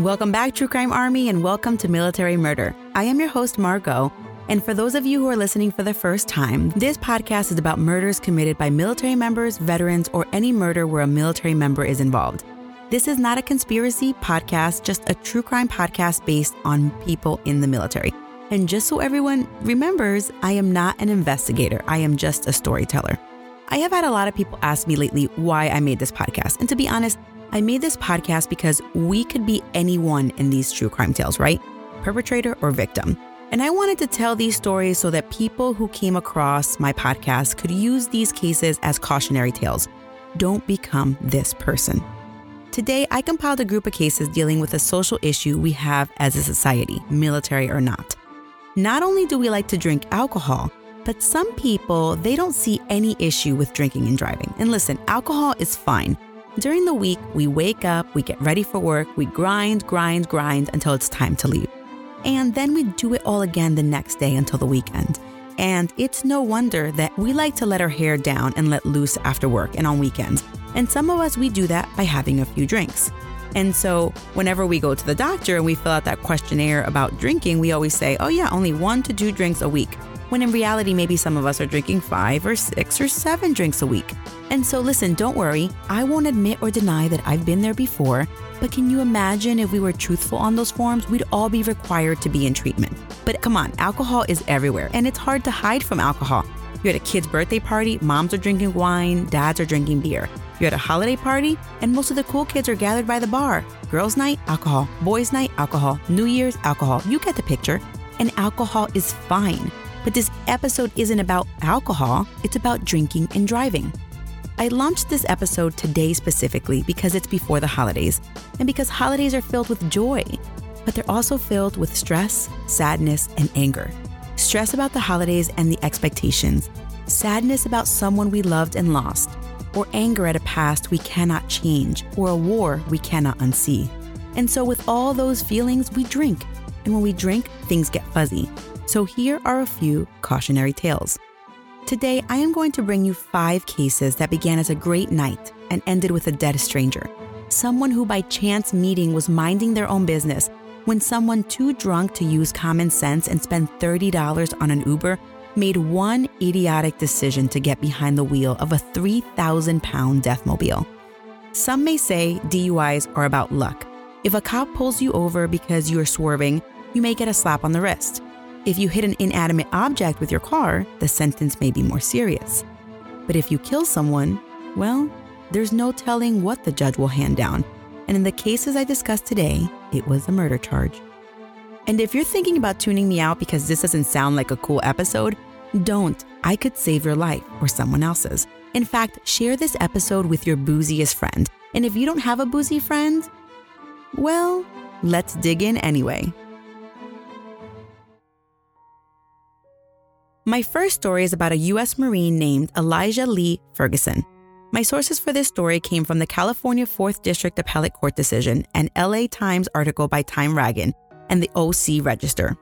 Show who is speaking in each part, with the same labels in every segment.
Speaker 1: Welcome back, True Crime Army, and welcome to Military Murder. I am your host, Margot. And for those of you who are listening for the first time, this podcast is about murders committed by military members, veterans, or any murder where a military member is involved. This is not a conspiracy podcast, just a true crime podcast based on people in the military. And just so everyone remembers, I am not an investigator, I am just a storyteller. I have had a lot of people ask me lately why I made this podcast. And to be honest, I made this podcast because we could be anyone in these true crime tales, right? Perpetrator or victim. And I wanted to tell these stories so that people who came across my podcast could use these cases as cautionary tales. Don't become this person. Today, I compiled a group of cases dealing with a social issue we have as a society, military or not. Not only do we like to drink alcohol, but some people, they don't see any issue with drinking and driving. And listen, alcohol is fine. During the week, we wake up, we get ready for work, we grind, grind, grind until it's time to leave. And then we do it all again the next day until the weekend. And it's no wonder that we like to let our hair down and let loose after work and on weekends. And some of us, we do that by having a few drinks. And so, whenever we go to the doctor and we fill out that questionnaire about drinking, we always say, oh, yeah, only one to two drinks a week. When in reality, maybe some of us are drinking five or six or seven drinks a week. And so, listen, don't worry. I won't admit or deny that I've been there before, but can you imagine if we were truthful on those forms, we'd all be required to be in treatment. But come on, alcohol is everywhere, and it's hard to hide from alcohol. You're at a kid's birthday party, moms are drinking wine, dads are drinking beer. You're at a holiday party, and most of the cool kids are gathered by the bar. Girls' night, alcohol. Boys' night, alcohol. New Year's, alcohol. You get the picture. And alcohol is fine. But this episode isn't about alcohol, it's about drinking and driving. I launched this episode today specifically because it's before the holidays, and because holidays are filled with joy, but they're also filled with stress, sadness, and anger. Stress about the holidays and the expectations, sadness about someone we loved and lost, or anger at a past we cannot change, or a war we cannot unsee. And so, with all those feelings, we drink. And when we drink, things get fuzzy. So, here are a few cautionary tales. Today, I am going to bring you five cases that began as a great night and ended with a dead stranger. Someone who, by chance meeting, was minding their own business when someone too drunk to use common sense and spend $30 on an Uber made one idiotic decision to get behind the wheel of a 3,000 pound deathmobile. Some may say DUIs are about luck. If a cop pulls you over because you are swerving, you may get a slap on the wrist. If you hit an inanimate object with your car, the sentence may be more serious. But if you kill someone, well, there's no telling what the judge will hand down. And in the cases I discussed today, it was a murder charge. And if you're thinking about tuning me out because this doesn't sound like a cool episode, don't. I could save your life or someone else's. In fact, share this episode with your booziest friend. And if you don't have a boozy friend, well, let's dig in anyway. My first story is about a U.S. Marine named Elijah Lee Ferguson. My sources for this story came from the California 4th District Appellate Court decision, an LA Times article by Time Ragan, and the OC Register.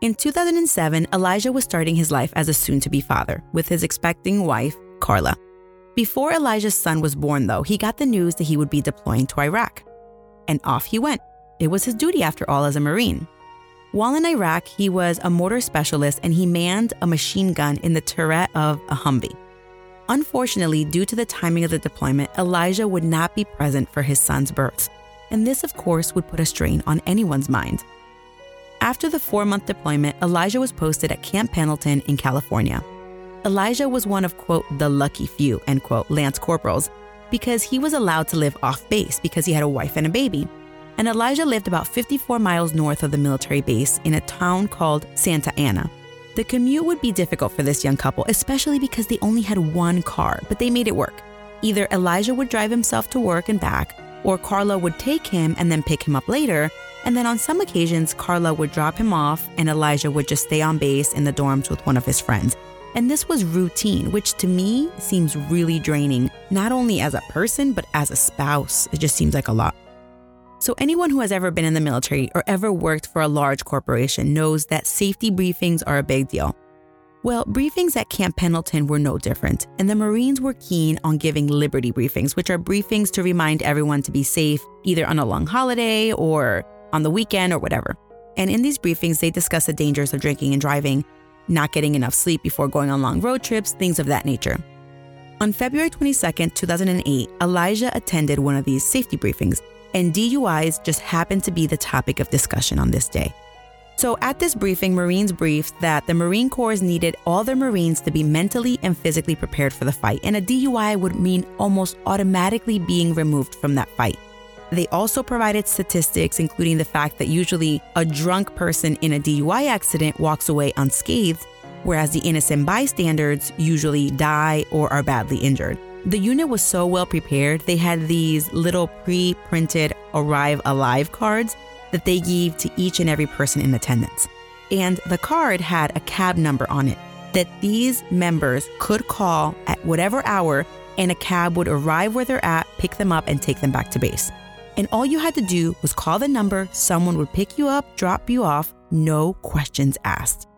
Speaker 1: In 2007, Elijah was starting his life as a soon to be father with his expecting wife, Carla. Before Elijah's son was born, though, he got the news that he would be deploying to Iraq. And off he went. It was his duty, after all, as a Marine. While in Iraq, he was a mortar specialist and he manned a machine gun in the turret of a Humvee. Unfortunately, due to the timing of the deployment, Elijah would not be present for his son's birth. And this, of course, would put a strain on anyone's mind. After the four month deployment, Elijah was posted at Camp Pendleton in California. Elijah was one of, quote, the lucky few, end quote, Lance Corporals, because he was allowed to live off base because he had a wife and a baby and Elijah lived about 54 miles north of the military base in a town called Santa Ana. The commute would be difficult for this young couple, especially because they only had one car, but they made it work. Either Elijah would drive himself to work and back, or Carla would take him and then pick him up later. And then on some occasions, Carla would drop him off and Elijah would just stay on base in the dorms with one of his friends. And this was routine, which to me seems really draining, not only as a person, but as a spouse. It just seems like a lot. So, anyone who has ever been in the military or ever worked for a large corporation knows that safety briefings are a big deal. Well, briefings at Camp Pendleton were no different, and the Marines were keen on giving Liberty briefings, which are briefings to remind everyone to be safe, either on a long holiday or on the weekend or whatever. And in these briefings, they discuss the dangers of drinking and driving, not getting enough sleep before going on long road trips, things of that nature. On February 22, 2008, Elijah attended one of these safety briefings, and DUIs just happened to be the topic of discussion on this day. So at this briefing, Marines briefed that the Marine Corps needed all their Marines to be mentally and physically prepared for the fight, and a DUI would mean almost automatically being removed from that fight. They also provided statistics, including the fact that usually a drunk person in a DUI accident walks away unscathed, whereas the innocent bystanders usually die or are badly injured. The unit was so well prepared, they had these little pre printed Arrive Alive cards that they gave to each and every person in attendance. And the card had a cab number on it that these members could call at whatever hour and a cab would arrive where they're at, pick them up, and take them back to base. And all you had to do was call the number, someone would pick you up, drop you off, no questions asked.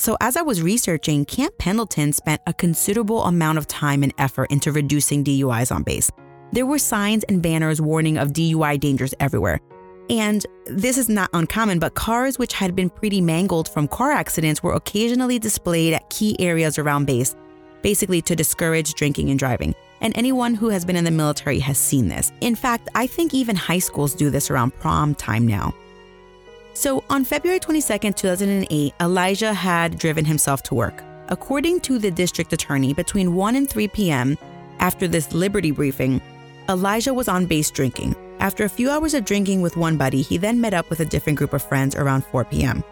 Speaker 1: So, as I was researching, Camp Pendleton spent a considerable amount of time and effort into reducing DUIs on base. There were signs and banners warning of DUI dangers everywhere. And this is not uncommon, but cars which had been pretty mangled from car accidents were occasionally displayed at key areas around base, basically to discourage drinking and driving. And anyone who has been in the military has seen this. In fact, I think even high schools do this around prom time now. So on February 22, 2008, Elijah had driven himself to work. According to the district attorney, between 1 and 3 p.m., after this Liberty briefing, Elijah was on base drinking. After a few hours of drinking with one buddy, he then met up with a different group of friends around 4 p.m.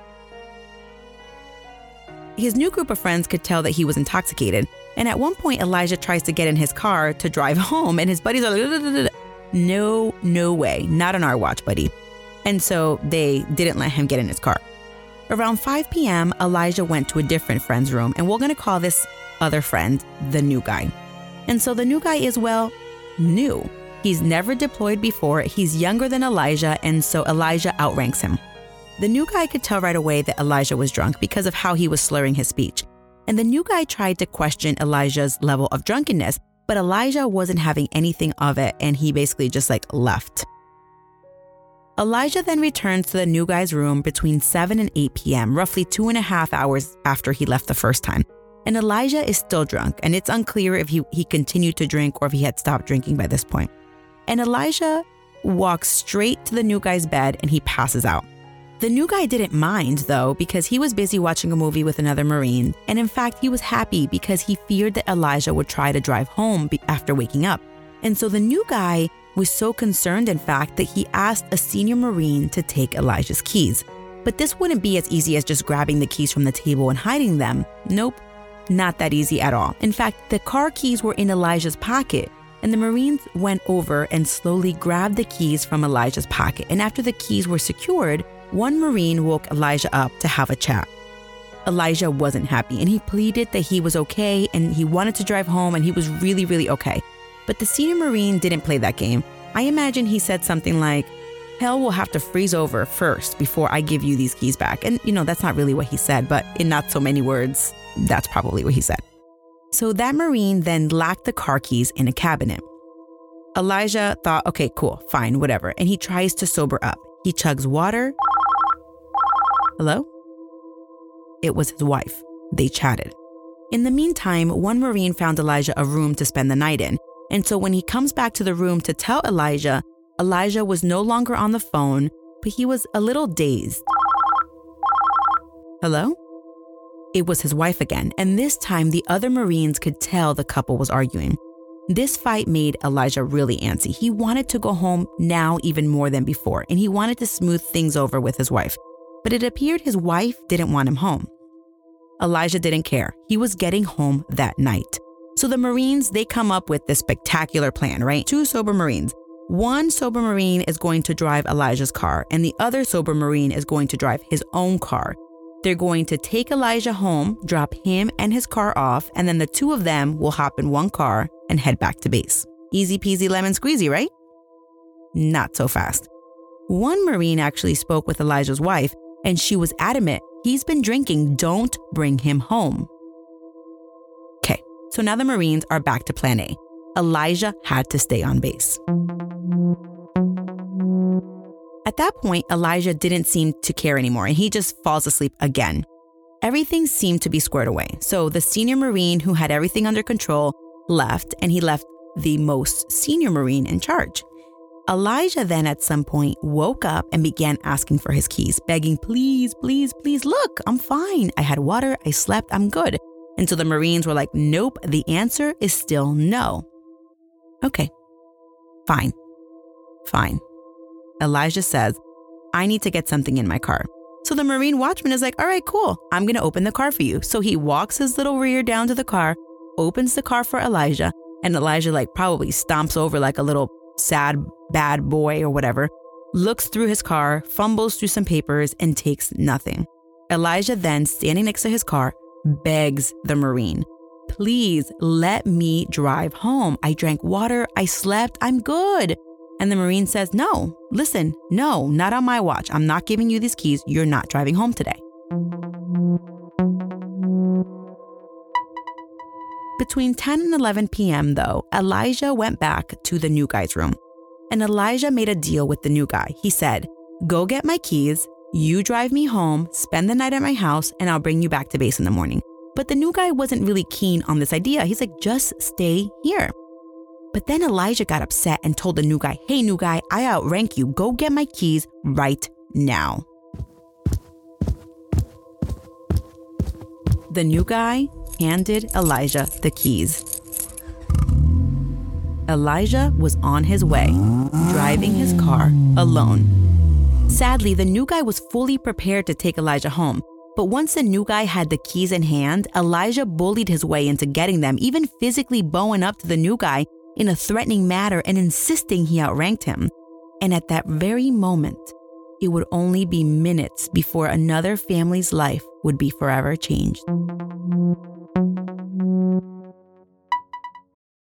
Speaker 1: His new group of friends could tell that he was intoxicated, and at one point, Elijah tries to get in his car to drive home, and his buddies are like, no, no way, not on our watch, buddy. And so they didn't let him get in his car. Around 5 p.m., Elijah went to a different friend's room, and we're gonna call this other friend the new guy. And so the new guy is, well, new. He's never deployed before, he's younger than Elijah, and so Elijah outranks him. The new guy could tell right away that Elijah was drunk because of how he was slurring his speech. And the new guy tried to question Elijah's level of drunkenness, but Elijah wasn't having anything of it and he basically just like left. Elijah then returns to the new guy's room between 7 and 8 p.m., roughly two and a half hours after he left the first time. And Elijah is still drunk, and it's unclear if he, he continued to drink or if he had stopped drinking by this point. And Elijah walks straight to the new guy's bed and he passes out. The new guy didn't mind, though, because he was busy watching a movie with another Marine. And in fact, he was happy because he feared that Elijah would try to drive home after waking up. And so the new guy was so concerned, in fact, that he asked a senior Marine to take Elijah's keys. But this wouldn't be as easy as just grabbing the keys from the table and hiding them. Nope, not that easy at all. In fact, the car keys were in Elijah's pocket, and the Marines went over and slowly grabbed the keys from Elijah's pocket. And after the keys were secured, one Marine woke Elijah up to have a chat. Elijah wasn't happy and he pleaded that he was okay and he wanted to drive home and he was really, really okay. But the senior Marine didn't play that game. I imagine he said something like, Hell will have to freeze over first before I give you these keys back. And, you know, that's not really what he said, but in not so many words, that's probably what he said. So that Marine then locked the car keys in a cabinet. Elijah thought, okay, cool, fine, whatever. And he tries to sober up. He chugs water. Hello? It was his wife. They chatted. In the meantime, one Marine found Elijah a room to spend the night in. And so when he comes back to the room to tell Elijah, Elijah was no longer on the phone, but he was a little dazed. Hello? It was his wife again, and this time the other Marines could tell the couple was arguing. This fight made Elijah really antsy. He wanted to go home now even more than before, and he wanted to smooth things over with his wife. But it appeared his wife didn't want him home. Elijah didn't care. He was getting home that night. So the Marines, they come up with this spectacular plan, right? Two sober Marines. One sober Marine is going to drive Elijah's car, and the other sober Marine is going to drive his own car. They're going to take Elijah home, drop him and his car off, and then the two of them will hop in one car and head back to base. Easy peasy lemon squeezy, right? Not so fast. One Marine actually spoke with Elijah's wife, and she was adamant he's been drinking, don't bring him home. So now the Marines are back to plan A. Elijah had to stay on base. At that point, Elijah didn't seem to care anymore and he just falls asleep again. Everything seemed to be squared away. So the senior Marine who had everything under control left and he left the most senior Marine in charge. Elijah then at some point woke up and began asking for his keys, begging, please, please, please, look, I'm fine. I had water, I slept, I'm good. And so the Marines were like, nope, the answer is still no. Okay, fine, fine. Elijah says, I need to get something in my car. So the Marine watchman is like, All right, cool. I'm to open the car for you. So he walks his little rear down to the car, opens the car for Elijah, and Elijah, like, probably stomps over like a little sad, bad boy or whatever, looks through his car, fumbles through some papers, and takes nothing. Elijah then, standing next to his car, begs the Marine, Please let me drive home. I drank water, I slept, I'm good. And the Marine says, No, listen, no, not on my watch. I'm not giving you these keys. You're not driving home today. Between 10 and 11 p.m., though, Elijah went back to the new guy's room. And Elijah made a deal with the new guy. He said, Go get my keys, you drive me home, spend the night at my house, and I'll bring you back to base in the morning. But the new guy wasn't really keen on this idea. He's like, Just stay here. But then Elijah got upset and told the new guy, Hey, new guy, I outrank you. Go get my keys right now. The new guy handed Elijah the keys. Elijah was on his way, driving his car alone. Sadly, the new guy was fully prepared to take Elijah home. But once the new guy had the keys in hand, Elijah bullied his way into getting them, even physically bowing up to the new guy in a threatening manner and insisting he outranked him. And at that very moment, it would only be minutes before another family's life would be forever changed.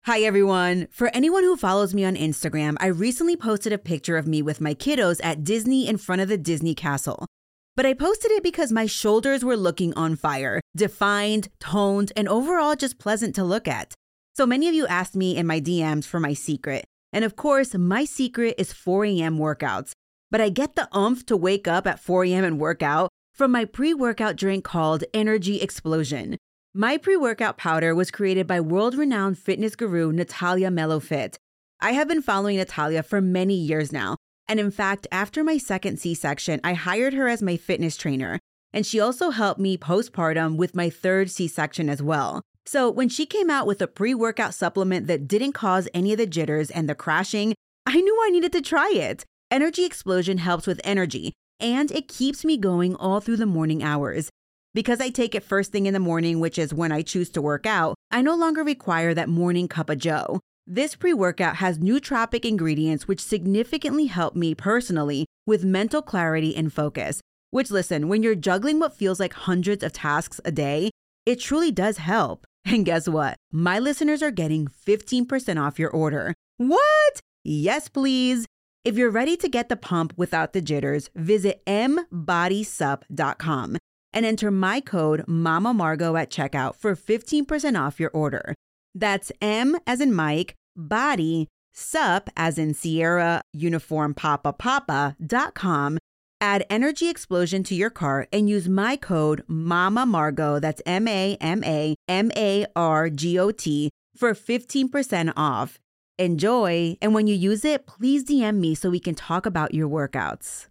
Speaker 1: Hi, everyone. For anyone who follows me on Instagram, I recently posted a picture of me with my kiddos at Disney in front of the Disney castle. But I posted it because my shoulders were looking on fire, defined, toned, and overall just pleasant to look at. So many of you asked me in my DMs for my secret. And of course, my secret is 4 a.m. workouts. But I get the umph to wake up at 4 a.m. and work out from my pre workout drink called Energy Explosion. My pre workout powder was created by world renowned fitness guru Natalia Melofit. I have been following Natalia for many years now. And in fact, after my second C section, I hired her as my fitness trainer. And she also helped me postpartum with my third C section as well. So when she came out with a pre workout supplement that didn't cause any of the jitters and the crashing, I knew I needed to try it. Energy Explosion helps with energy, and it keeps me going all through the morning hours. Because I take it first thing in the morning, which is when I choose to work out, I no longer require that morning cup of joe. This pre workout has nootropic ingredients which significantly help me personally with mental clarity and focus. Which, listen, when you're juggling what feels like hundreds of tasks a day, it truly does help. And guess what? My listeners are getting 15% off your order. What? Yes, please. If you're ready to get the pump without the jitters, visit mbodysup.com and enter my code Mama Margot at checkout for 15% off your order. That's M as in Mike, body, sup as in Sierra, uniform papa papa.com Add Energy Explosion to your cart and use my code MAMA Margot, that's M A M A M A R G O T, for 15% off. Enjoy, and when you use it, please DM me so we can talk about your workouts.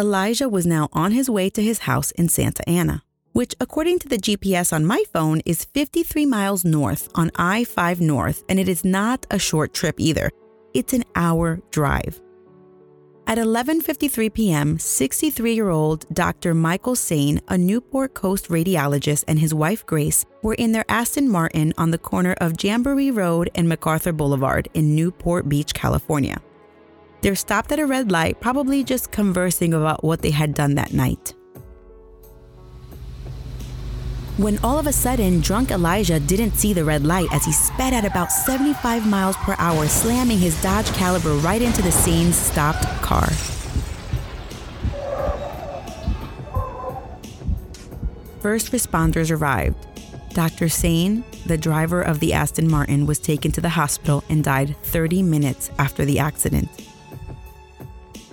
Speaker 1: Elijah was now on his way to his house in Santa Ana, which, according to the GPS on my phone, is 53 miles north on I 5 North, and it is not a short trip either. It's an hour drive. At 11:53 p.m., 63-year-old Dr. Michael Sane, a Newport Coast radiologist, and his wife Grace were in their Aston Martin on the corner of Jamboree Road and MacArthur Boulevard in Newport Beach, California. They're stopped at a red light, probably just conversing about what they had done that night. When all of a sudden, drunk Elijah didn't see the red light as he sped at about 75 miles per hour, slamming his Dodge Caliber right into the Sane's stopped car. First responders arrived. Dr. Sane, the driver of the Aston Martin, was taken to the hospital and died 30 minutes after the accident.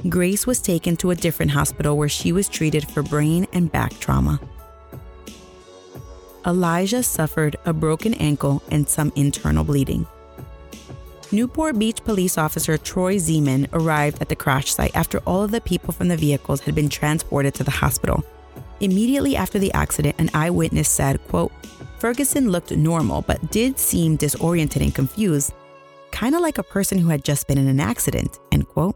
Speaker 1: Grace was taken to a different hospital where she was treated for brain and back trauma. Elijah suffered a broken ankle and some internal bleeding. Newport Beach police officer Troy Zeman arrived at the crash site after all of the people from the vehicles had been transported to the hospital. Immediately after the accident, an eyewitness said, quote, Ferguson looked normal but did seem disoriented and confused, kind of like a person who had just been in an accident, end quote.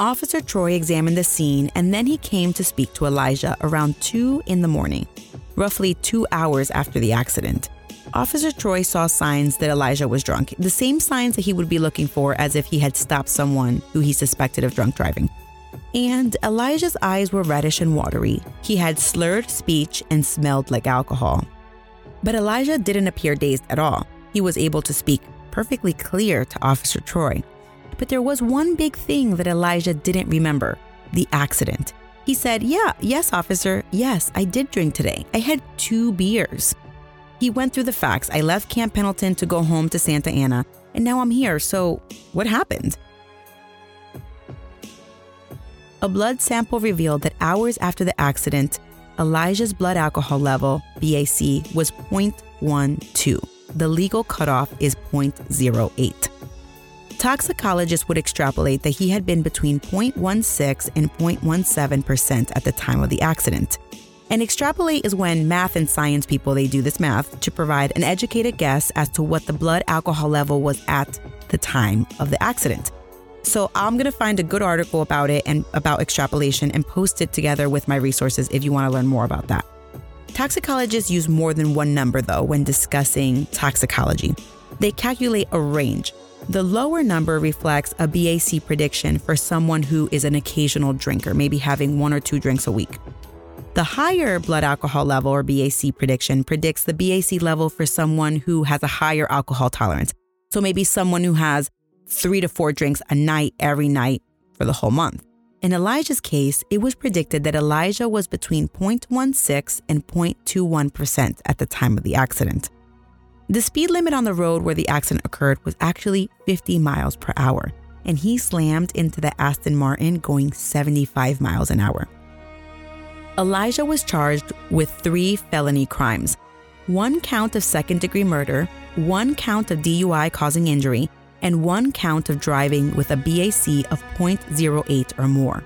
Speaker 1: Officer Troy examined the scene and then he came to speak to Elijah around 2 in the morning, roughly two hours after the accident. Officer Troy saw signs that Elijah was drunk, the same signs that he would be looking for as if he had stopped someone who he suspected of drunk driving. And Elijah's eyes were reddish and watery. He had slurred speech and smelled like alcohol. But Elijah didn't appear dazed at all. He was able to speak perfectly clear to Officer Troy. But there was one big thing that Elijah didn't remember the accident. He said, Yeah, yes, officer, yes, I did drink today. I had two beers. He went through the facts. I left Camp Pendleton to go home to Santa Ana, and now I'm here. So, what happened? A blood sample revealed that hours after the accident, Elijah's blood alcohol level, BAC, was 0.12. The legal cutoff is 0.08 toxicologists would extrapolate that he had been between 0.16 and 0.17% at the time of the accident. And extrapolate is when math and science people they do this math to provide an educated guess as to what the blood alcohol level was at the time of the accident. So I'm going to find a good article about it and about extrapolation and post it together with my resources if you want to learn more about that. Toxicologists use more than one number though when discussing toxicology. They calculate a range. The lower number reflects a BAC prediction for someone who is an occasional drinker, maybe having one or two drinks a week. The higher blood alcohol level or BAC prediction predicts the BAC level for someone who has a higher alcohol tolerance. So maybe someone who has three to four drinks a night every night for the whole month. In Elijah's case, it was predicted that Elijah was between 0.16 and 0.21% at the time of the accident. The speed limit on the road where the accident occurred was actually 50 miles per hour, and he slammed into the Aston Martin going 75 miles an hour. Elijah was charged with three felony crimes one count of second degree murder, one count of DUI causing injury, and one count of driving with a BAC of 0.08 or more.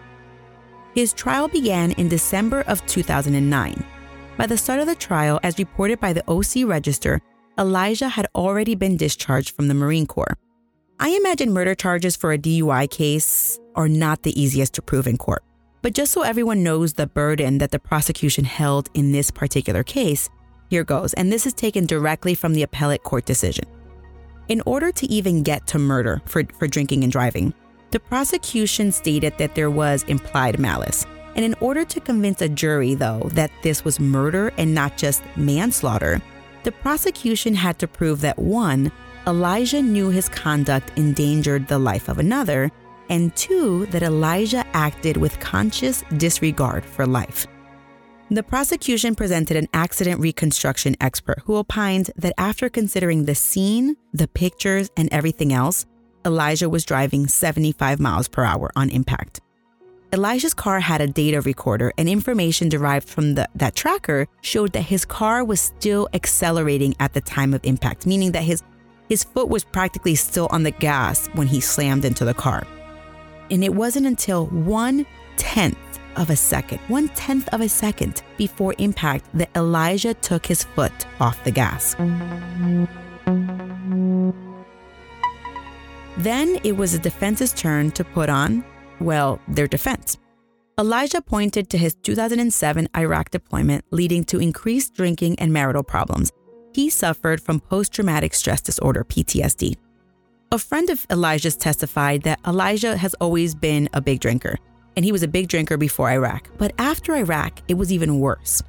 Speaker 1: His trial began in December of 2009. By the start of the trial, as reported by the OC Register, Elijah had already been discharged from the Marine Corps. I imagine murder charges for a DUI case are not the easiest to prove in court. But just so everyone knows the burden that the prosecution held in this particular case, here goes, and this is taken directly from the appellate court decision. In order to even get to murder for, for drinking and driving, the prosecution stated that there was implied malice. And in order to convince a jury, though, that this was murder and not just manslaughter, the prosecution had to prove that one, Elijah knew his conduct endangered the life of another, and two, that Elijah acted with conscious disregard for life. The prosecution presented an accident reconstruction expert who opined that after considering the scene, the pictures, and everything else, Elijah was driving 75 miles per hour on impact. Elijah's car had a data recorder, and information derived from the, that tracker showed that his car was still accelerating at the time of impact, meaning that his, his foot was practically still on the gas when he slammed into the car. And it wasn't until one tenth of a second, one tenth of a second before impact that Elijah took his foot off the gas. Then it was the defense's turn to put on, well, their defense. Elijah pointed to his 2007 Iraq deployment, leading to increased drinking and marital problems. He suffered from post traumatic stress disorder, PTSD. A friend of Elijah's testified that Elijah has always been a big drinker, and he was a big drinker before Iraq. But after Iraq, it was even worse.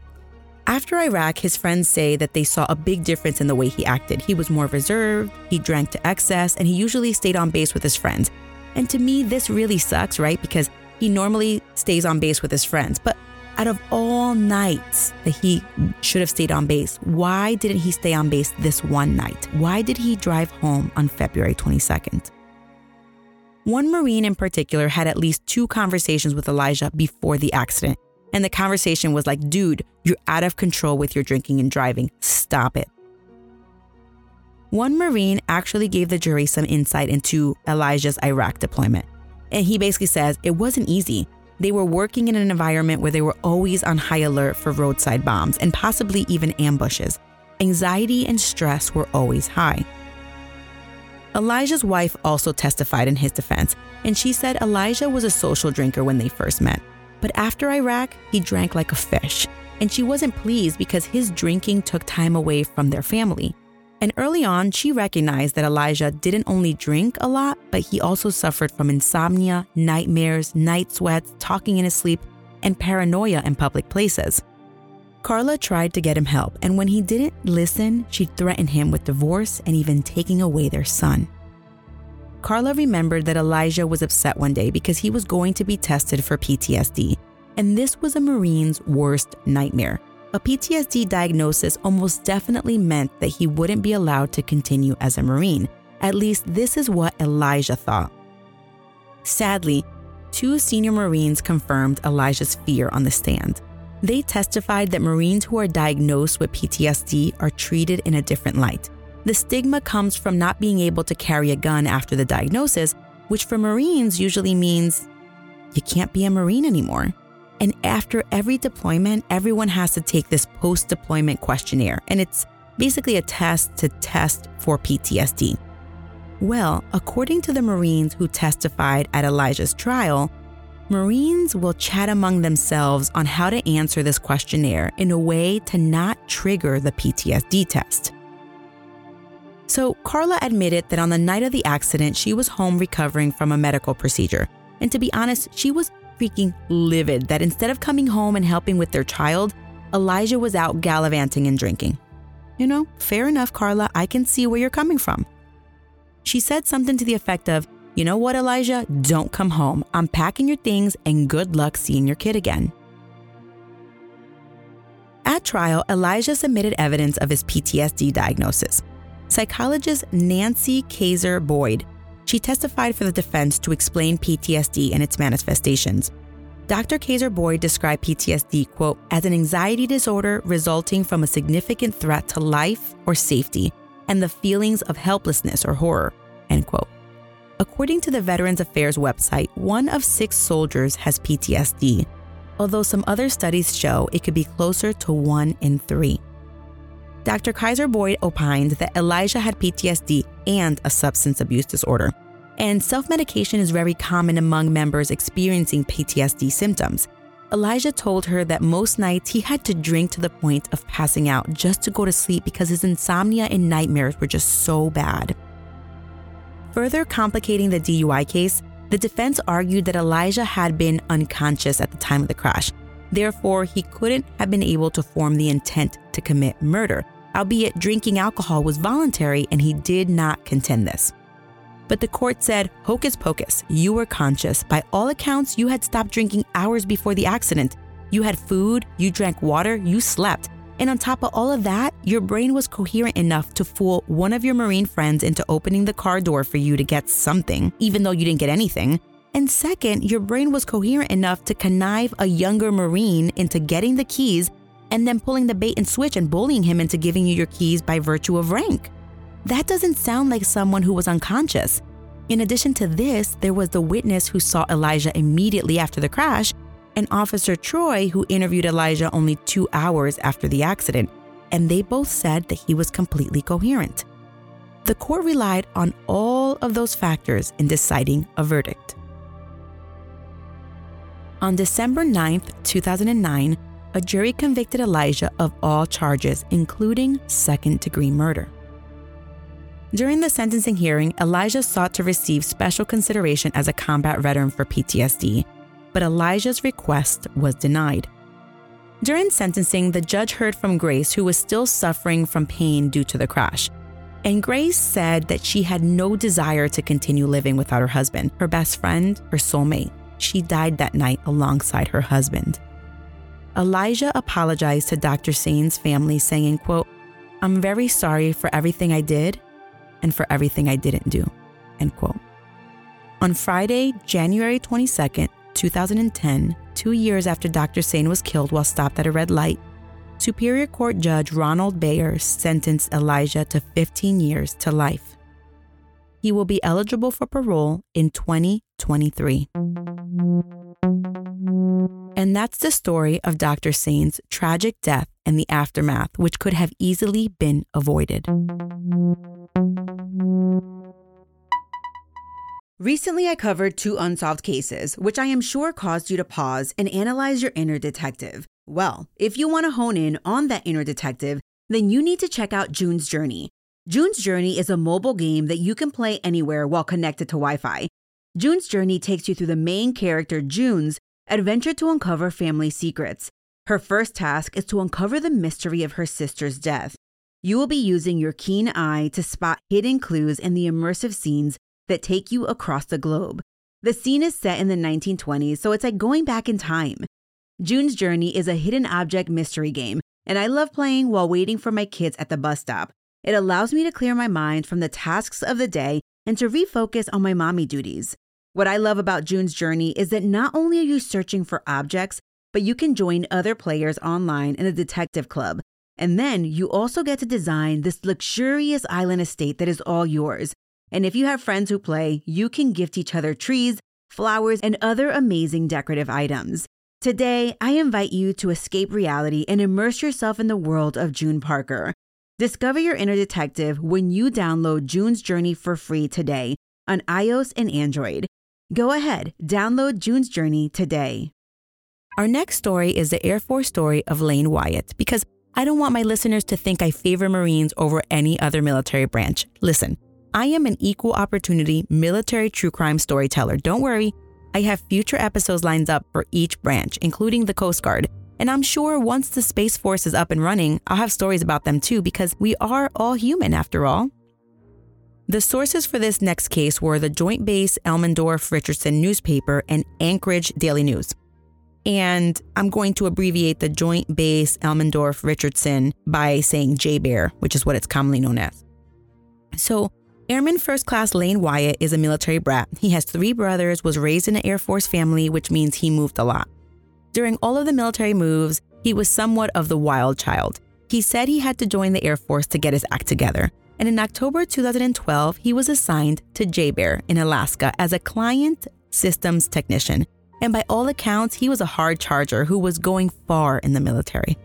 Speaker 1: After Iraq, his friends say that they saw a big difference in the way he acted. He was more reserved, he drank to excess, and he usually stayed on base with his friends. And to me, this really sucks, right? Because he normally stays on base with his friends. But out of all nights that he should have stayed on base, why didn't he stay on base this one night? Why did he drive home on February 22nd? One Marine in particular had at least two conversations with Elijah before the accident. And the conversation was like, dude, you're out of control with your drinking and driving. Stop it. One Marine actually gave the jury some insight into Elijah's Iraq deployment. And he basically says it wasn't easy. They were working in an environment where they were always on high alert for roadside bombs and possibly even ambushes. Anxiety and stress were always high. Elijah's wife also testified in his defense, and she said Elijah was a social drinker when they first met. But after Iraq, he drank like a fish, and she wasn't pleased because his drinking took time away from their family. And early on, she recognized that Elijah didn't only drink a lot, but he also suffered from insomnia, nightmares, night sweats, talking in his sleep, and paranoia in public places. Carla tried to get him help, and when he didn't listen, she threatened him with divorce and even taking away their son. Carla remembered that Elijah was upset one day because he was going to be tested for PTSD, and this was a Marine's worst nightmare. A PTSD diagnosis almost definitely meant that he wouldn't be allowed to continue as a Marine. At least, this is what Elijah thought. Sadly, two senior Marines confirmed Elijah's fear on the stand. They testified that Marines who are diagnosed with PTSD are treated in a different light. The stigma comes from not being able to carry a gun after the diagnosis, which for Marines usually means you can't be a Marine anymore. And after every deployment, everyone has to take this post deployment questionnaire, and it's basically a test to test for PTSD. Well, according to the Marines who testified at Elijah's trial, Marines will chat among themselves on how to answer this questionnaire in a way to not trigger the PTSD test. So, Carla admitted that on the night of the accident, she was home recovering from a medical procedure. And to be honest, she was freaking livid that instead of coming home and helping with their child, Elijah was out gallivanting and drinking. You know, fair enough, Carla, I can see where you're coming from. She said something to the effect of, You know what, Elijah? Don't come home. I'm packing your things and good luck seeing your kid again. At trial, Elijah submitted evidence of his PTSD diagnosis. Psychologist Nancy Kaiser Boyd she testified for the defense to explain PTSD and its manifestations. Dr. Kaiser Boyd described PTSD, quote, as an anxiety disorder resulting from a significant threat to life or safety and the feelings of helplessness or horror, end quote. According to the Veterans Affairs website, one of six soldiers has PTSD, although some other studies show it could be closer to one in three. Dr. Kaiser Boyd opined that Elijah had PTSD and a substance abuse disorder. And self medication is very common among members experiencing PTSD symptoms. Elijah told her that most nights he had to drink to the point of passing out just to go to sleep because his insomnia and nightmares were just so bad. Further complicating the DUI case, the defense argued that Elijah had been unconscious at the time of the crash, Therefore, he couldn't have been able to form the intent to commit murder, albeit drinking alcohol was voluntary and he did not contend this. But the court said, Hocus pocus, you were conscious. By all accounts, you had stopped drinking hours before the accident. You had food, you drank water, you slept. And on top of all of that, your brain was coherent enough to fool one of your Marine friends into opening the car door for you to get something, even though you didn't get anything. And second, your brain was coherent enough to connive a younger Marine into getting the keys and then pulling the bait and switch and bullying him into giving you your keys by virtue of rank. That doesn't sound like someone who was unconscious. In addition to this, there was the witness who saw Elijah immediately after the crash, and Officer Troy, who interviewed Elijah only two hours after the accident, and they both said that he was completely coherent. the court relied on all of those factors in deciding a verdict. On December 9, 2009, a jury convicted Elijah of all charges, including second degree murder. During the sentencing hearing, Elijah sought to receive special consideration as a combat veteran for PTSD, but Elijah's request was denied. During sentencing, the judge heard from Grace, who was still suffering from pain due to the crash. And Grace said that she had no desire to continue living without her husband, her best friend, her soulmate. She died that night alongside her husband. Elijah apologized to Dr. Sain's family, saying, quote, I'm very sorry for everything I did and for everything I didn't do, end quote. On Friday, January 22nd, 2010, two years after Dr. Sain was killed while stopped at a red light, Superior Court Judge Ronald Bayer sentenced Elijah to 15 years to life. He will be eligible for parole in 2023. And that's the story of Dr. Sain's tragic death and the aftermath, which could have easily been avoided.
Speaker 2: Recently, I covered two unsolved cases, which I am sure caused you to pause and analyze your inner detective. Well, if you want to hone in on that inner detective, then you need to check out June's Journey. June's Journey is a mobile game that you can play anywhere while connected to Wi Fi. June's Journey takes you through the main character, June's, adventure to uncover family secrets. Her first task is to uncover the mystery of her sister's death. You will be using your keen eye to spot hidden clues in the immersive scenes that take you across the globe. The scene is set in the 1920s, so it's like going back in time. June's Journey is a hidden object mystery game, and I love playing while waiting for my kids at the bus stop. It allows me to clear my mind from the tasks of the day and to refocus on my mommy duties. What I love about June's Journey is that not only are you searching for objects, but you can join other players online in a detective club. And then you also get to design this luxurious island estate that is all yours. And if you have friends who play, you can gift each other trees, flowers, and other amazing decorative items. Today, I invite you to escape reality and immerse yourself in the world of June Parker. Discover your inner detective when you download June's Journey for free today on iOS and Android. Go ahead, download June's Journey today.
Speaker 1: Our next story is the Air Force story of Lane Wyatt because I don't want my listeners to think I favor Marines over any other military branch. Listen, I am an equal opportunity military true crime storyteller. Don't worry, I have future episodes lined up for each branch, including the Coast Guard. And I'm sure once the Space Force is up and running, I'll have stories about them too, because we are all human after all. The sources for this next case were the Joint Base Elmendorf Richardson newspaper and Anchorage Daily News. And I'm going to abbreviate the Joint Base Elmendorf Richardson by saying JBER, which is what it's commonly known as. So, Airman First Class Lane Wyatt is a military brat. He has three brothers, was raised in an Air Force family, which means he moved a lot. During all of the military moves, he was somewhat of the wild child. He said he had to join the Air Force to get his act together. And in October 2012, he was assigned to JBER in Alaska as a client systems technician. And by all accounts, he was a hard charger who was going far in the military.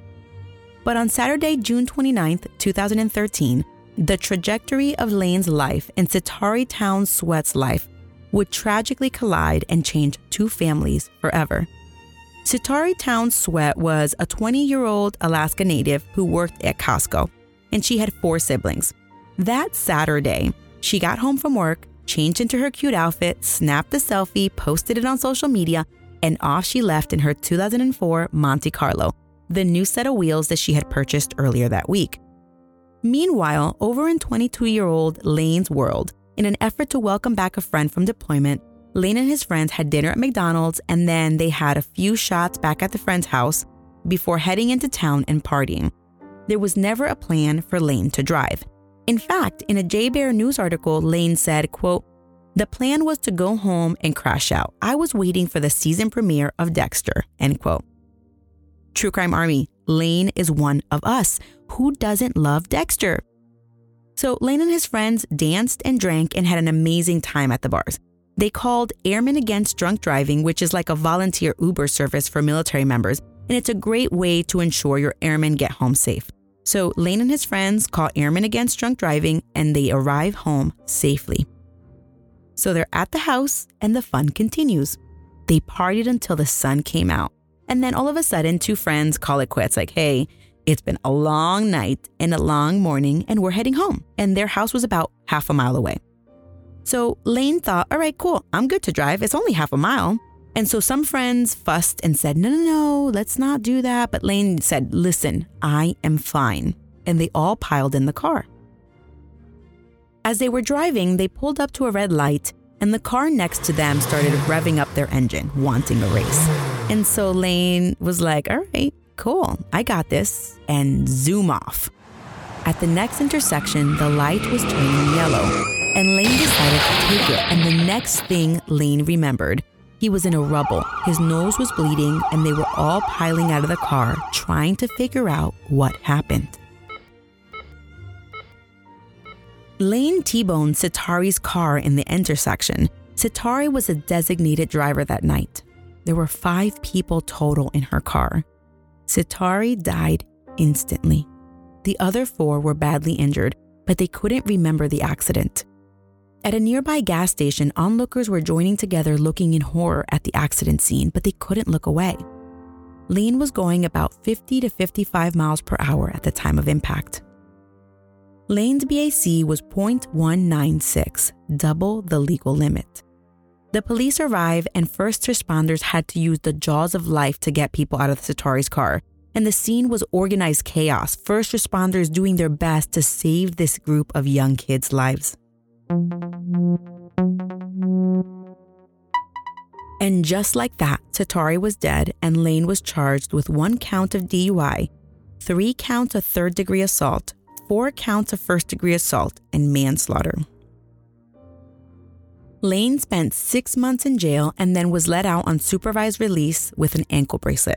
Speaker 1: But on Saturday, June 29, 2013, the trajectory of Lane's life and Sitari Town Sweat's life would tragically collide and change two families forever. Sitari Town Sweat was a 20 year old Alaska native who worked at Costco, and she had four siblings. That Saturday, she got home from work, changed into her cute outfit, snapped a selfie, posted it on social media, and off she left in her 2004 Monte Carlo, the new set of wheels that she had purchased earlier that week. Meanwhile, over in 22 year old Lane's world, in an effort to welcome back a friend from deployment, Lane and his friends had dinner at McDonald's and then they had a few shots back at the friend's house before heading into town and partying. There was never a plan for Lane to drive. In fact, in a JBER news article, Lane said, quote, the plan was to go home and crash out. I was waiting for the season premiere of Dexter, end quote. True Crime Army, Lane is one of us. Who doesn't love Dexter? So Lane and his friends danced and drank and had an amazing time at the bars. They called Airmen Against Drunk Driving, which is like a volunteer Uber service for military members, and it's a great way to ensure your airmen get home safe. So Lane and his friends call airmen against drunk driving and they arrive home safely. So they're at the house and the fun continues. They partied until the sun came out. And then all of a sudden, two friends call it quits like, hey, it's been a long night and a long morning, and we're heading home. And their house was about half a mile away. So Lane thought, all right, cool, I'm good to drive. It's only half a mile. And so some friends fussed and said, no, no, no, let's not do that. But Lane said, listen, I am fine. And they all piled in the car. As they were driving, they pulled up to a red light, and the car next to them started revving up their engine, wanting a race. And so Lane was like, all right, cool, I got this, and zoom off. At the next intersection, the light was turning yellow, and Lane decided to take it. And the next thing Lane remembered, he was in a rubble. His nose was bleeding, and they were all piling out of the car, trying to figure out what happened. Lane T-boned Sitari's car in the intersection. Sitari was a designated driver that night. There were five people total in her car. Sitari died instantly. The other four were badly injured, but they couldn't remember the accident. At a nearby gas station, onlookers were joining together looking in horror at the accident scene, but they couldn't look away. Lane was going about 50 to 55 miles per hour at the time of impact. Lane's BAC was 0.196, double the legal limit. The police arrived and first responders had to use the jaws of life to get people out of Sitari's car. And the scene was organized chaos, first responders doing their best to save this group of young kids' lives. And just like that, Sitari was dead and Lane was charged with one count of DUI, three counts of third degree assault, four counts of first degree assault, and manslaughter. Lane spent six months in jail and then was let out on supervised release with an ankle bracelet.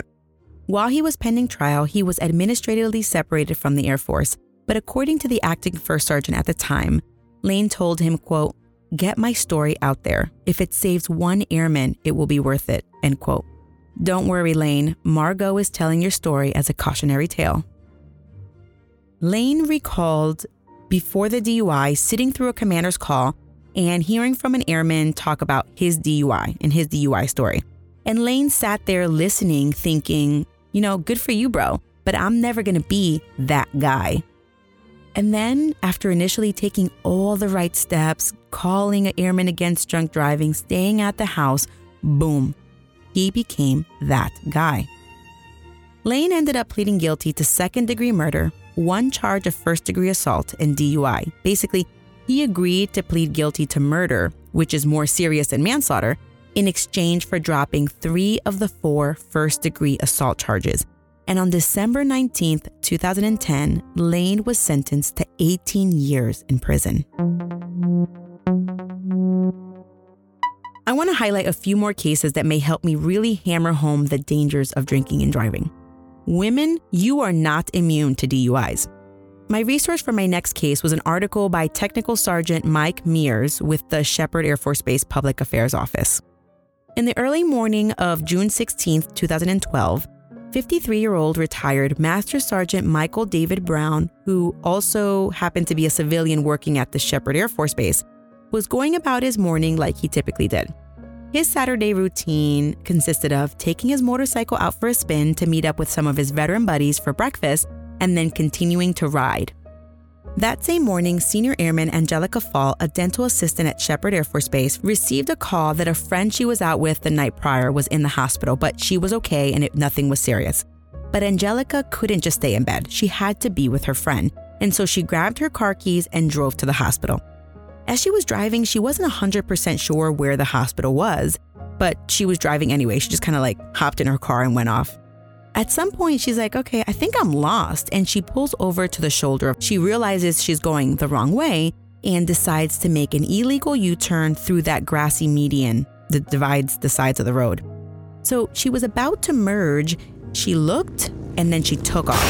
Speaker 1: While he was pending trial, he was administratively separated from the Air Force, but according to the acting first sergeant at the time, Lane told him, quote, Get my story out there. If it saves one airman, it will be worth it, end quote. Don't worry, Lane. Margot is telling your story as a cautionary tale. Lane recalled before the DUI sitting through a commander's call and hearing from an airman talk about his DUI and his DUI story. And Lane sat there listening, thinking, you know, good for you, bro, but I'm never gonna be that guy. And then, after initially taking all the right steps, calling an airman against drunk driving, staying at the house, boom, he became that guy. Lane ended up pleading guilty to second degree murder, one charge of first degree assault, and DUI. Basically, he agreed to plead guilty to murder, which is more serious than manslaughter, in exchange for dropping three of the four first degree assault charges. And on December 19th, 2010, Lane was sentenced to 18 years in prison. I want to highlight a few more cases that may help me really hammer home the dangers of drinking and driving. Women, you are not immune to DUIs. My resource for my next case was an article by Technical Sergeant Mike Mears with the Sheppard Air Force Base Public Affairs Office. In the early morning of June 16, 2012, 53 year old retired Master Sergeant Michael David Brown, who also happened to be a civilian working at the Sheppard Air Force Base, was going about his morning like he typically did. His Saturday routine consisted of taking his motorcycle out for a spin to meet up with some of his veteran buddies for breakfast and then continuing to ride. That same morning, Senior Airman Angelica Fall, a dental assistant at Sheppard Air Force Base, received a call that a friend she was out with the night prior was in the hospital, but she was okay and it, nothing was serious. But Angelica couldn't just stay in bed. She had to be with her friend. And so she grabbed her car keys and drove to the hospital. As she was driving, she wasn't 100% sure where the hospital was, but she was driving anyway. She just kind of like hopped in her car and went off. At some point, she's like, okay, I think I'm lost. And she pulls over to the shoulder. She realizes she's going the wrong way and decides to make an illegal U turn through that grassy median that divides the sides of the road. So she was about to merge. She looked and then she took off.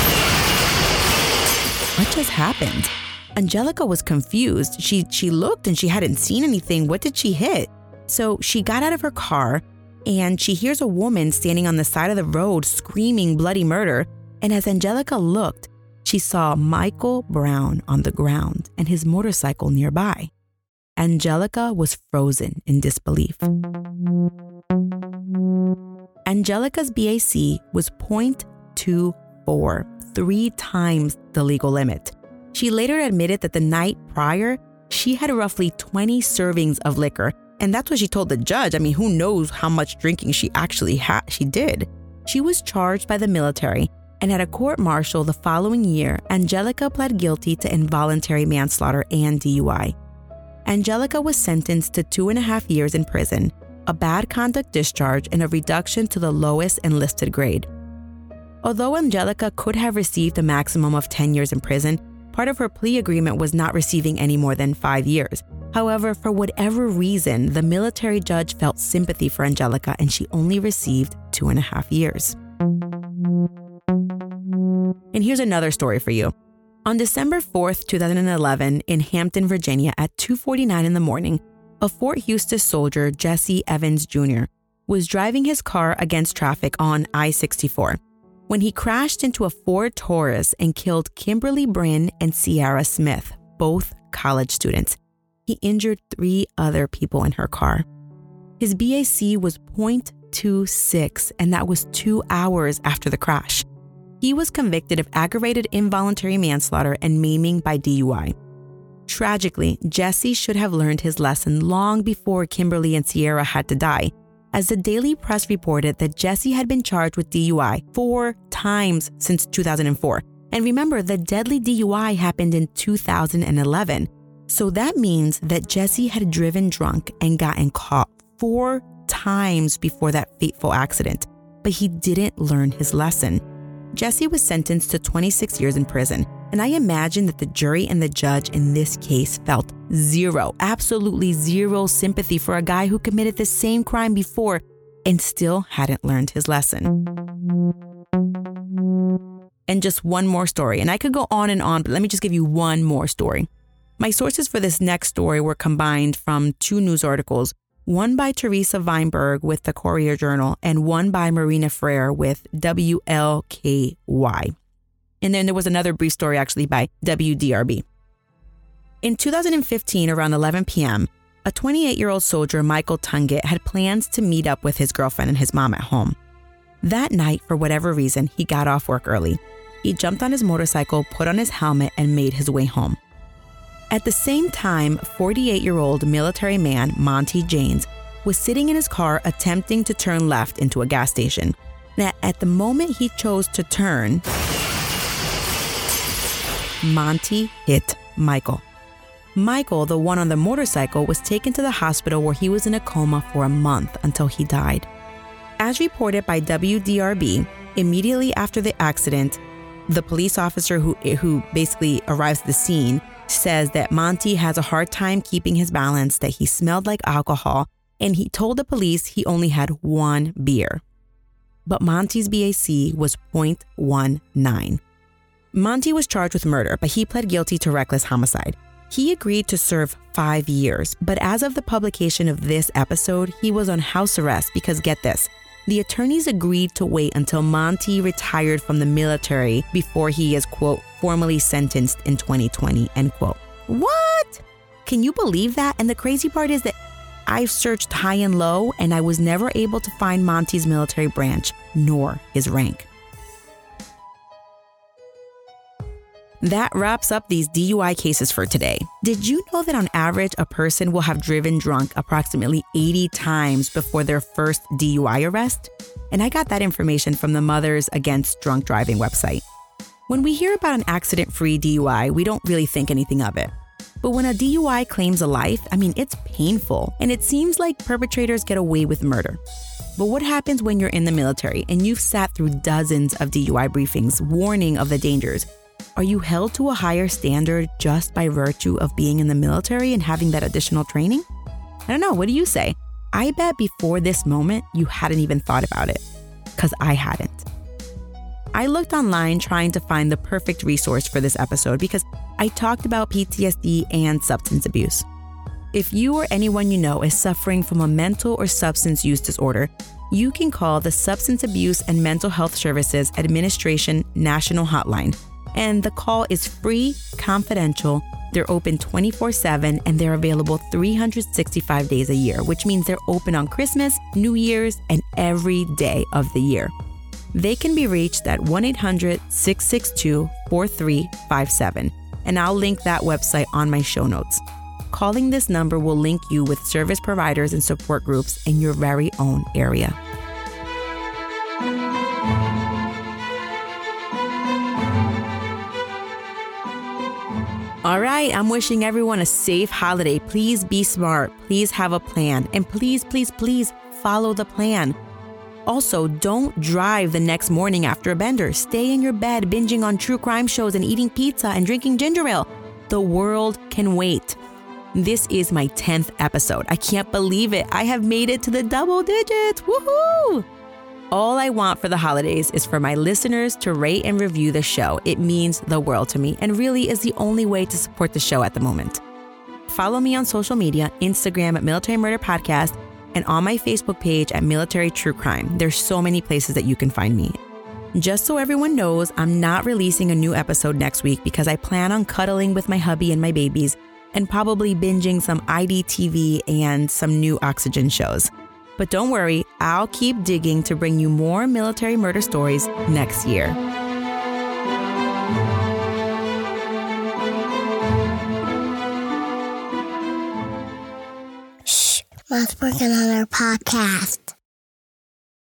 Speaker 1: What just happened? Angelica was confused. She she looked and she hadn't seen anything. What did she hit? So she got out of her car and she hears a woman standing on the side of the road screaming bloody murder. And as Angelica looked, she saw Michael Brown on the ground and his motorcycle nearby. Angelica was frozen in disbelief. Angelica's BAC was 0.24, three times the legal limit. She later admitted that the night prior, she had roughly 20 servings of liquor, and that's what she told the judge. I mean, who knows how much drinking she actually had she did. She was charged by the military, and at a court martial the following year, Angelica pled guilty to involuntary manslaughter and DUI. Angelica was sentenced to two and a half years in prison, a bad conduct discharge, and a reduction to the lowest enlisted grade. Although Angelica could have received a maximum of 10 years in prison, part of her plea agreement was not receiving any more than five years. However, for whatever reason, the military judge felt sympathy for Angelica and she only received two and a half years. And here's another story for you. On December 4th, 2011, in Hampton, Virginia, at 2:49 in the morning, a Fort Eustis soldier, Jesse Evans Jr., was driving his car against traffic on I-64 when he crashed into a Ford Taurus and killed Kimberly Bryn and Sierra Smith, both college students. He injured three other people in her car. His BAC was 0.26, and that was two hours after the crash. He was convicted of aggravated involuntary manslaughter and maiming by DUI. Tragically, Jesse should have learned his lesson long before Kimberly and Sierra had to die, as the Daily Press reported that Jesse had been charged with DUI four times since 2004. And remember, the deadly DUI happened in 2011. So that means that Jesse had driven drunk and gotten caught four times before that fateful accident, but he didn't learn his lesson. Jesse was sentenced to 26 years in prison, and I imagine that the jury and the judge in this case felt zero, absolutely zero sympathy for a guy who committed the same crime before and still hadn't learned his lesson. And just one more story, and I could go on and on, but let me just give you one more story. My sources for this next story were combined from two news articles one by Teresa Weinberg with the Courier Journal, and one by Marina Freire with WLKY. And then there was another brief story actually by WDRB. In 2015, around 11 p.m., a 28 year old soldier, Michael Tungett, had plans to meet up with his girlfriend and his mom at home. That night, for whatever reason, he got off work early. He jumped on his motorcycle, put on his helmet, and made his way home. At the same time, 48 year old military man Monty Janes was sitting in his car attempting to turn left into a gas station. Now, at the moment he chose to turn, Monty hit Michael. Michael, the one on the motorcycle, was taken to the hospital where he was in a coma for a month until he died. As reported by WDRB, immediately after the accident, the police officer who, who basically arrives at the scene says that Monty has a hard time keeping his balance, that he smelled like alcohol, and he told the police he only had one beer. But Monty's BAC was 0.19. Monty was charged with murder, but he pled guilty to reckless homicide. He agreed to serve five years, but as of the publication of this episode, he was on house arrest because get this the attorneys agreed to wait until Monty retired from the military before he is, quote, formally sentenced in 2020, end quote. What? Can you believe that? And the crazy part is that I've searched high and low and I was never able to find Monty's military branch nor his rank. That wraps up these DUI cases for today. Did you know that on average, a person will have driven drunk approximately 80 times before their first DUI arrest? And I got that information from the Mothers Against Drunk Driving website. When we hear about an accident free DUI, we don't really think anything of it. But when a DUI claims a life, I mean, it's painful, and it seems like perpetrators get away with murder. But what happens when you're in the military and you've sat through dozens of DUI briefings warning of the dangers are you held to a higher standard just by virtue of being in the military and having that additional training? I don't know. What do you say? I bet before this moment, you hadn't even thought about it, because I hadn't. I looked online trying to find the perfect resource for this episode because I talked about PTSD and substance abuse. If you or anyone you know is suffering from a mental or substance use disorder, you can call the Substance Abuse and Mental Health Services Administration National Hotline And the call is free, confidential. They're open 24 7 and they're available 365 days a year, which means they're open on Christmas, New Year's, and every day of the year. They can be reached at 1 800 662 4357, and I'll link that website on my show notes. Calling this number will link you with service providers and support groups in your very own area. All right, I'm wishing everyone a safe holiday. Please be smart. Please have a plan. And please, please, please follow the plan. Also, don't drive the next morning after a bender. Stay in your bed binging on true crime shows and eating pizza and drinking ginger ale. The world can wait. This is my 10th episode. I can't believe it. I have made it to the double digits. Woohoo! All I want for the holidays is for my listeners to rate and review the show. It means the world to me and really is the only way to support the show at the moment. Follow me on social media Instagram at Military Murder Podcast and on my Facebook page at Military True Crime. There's so many places that you can find me. Just so everyone knows, I'm not releasing a new episode next week because I plan on cuddling with my hubby and my babies and probably binging some IDTV and some new Oxygen shows. But don't worry, I'll keep digging to bring you more military murder stories next year.
Speaker 3: Shh, Mom's working on our podcast.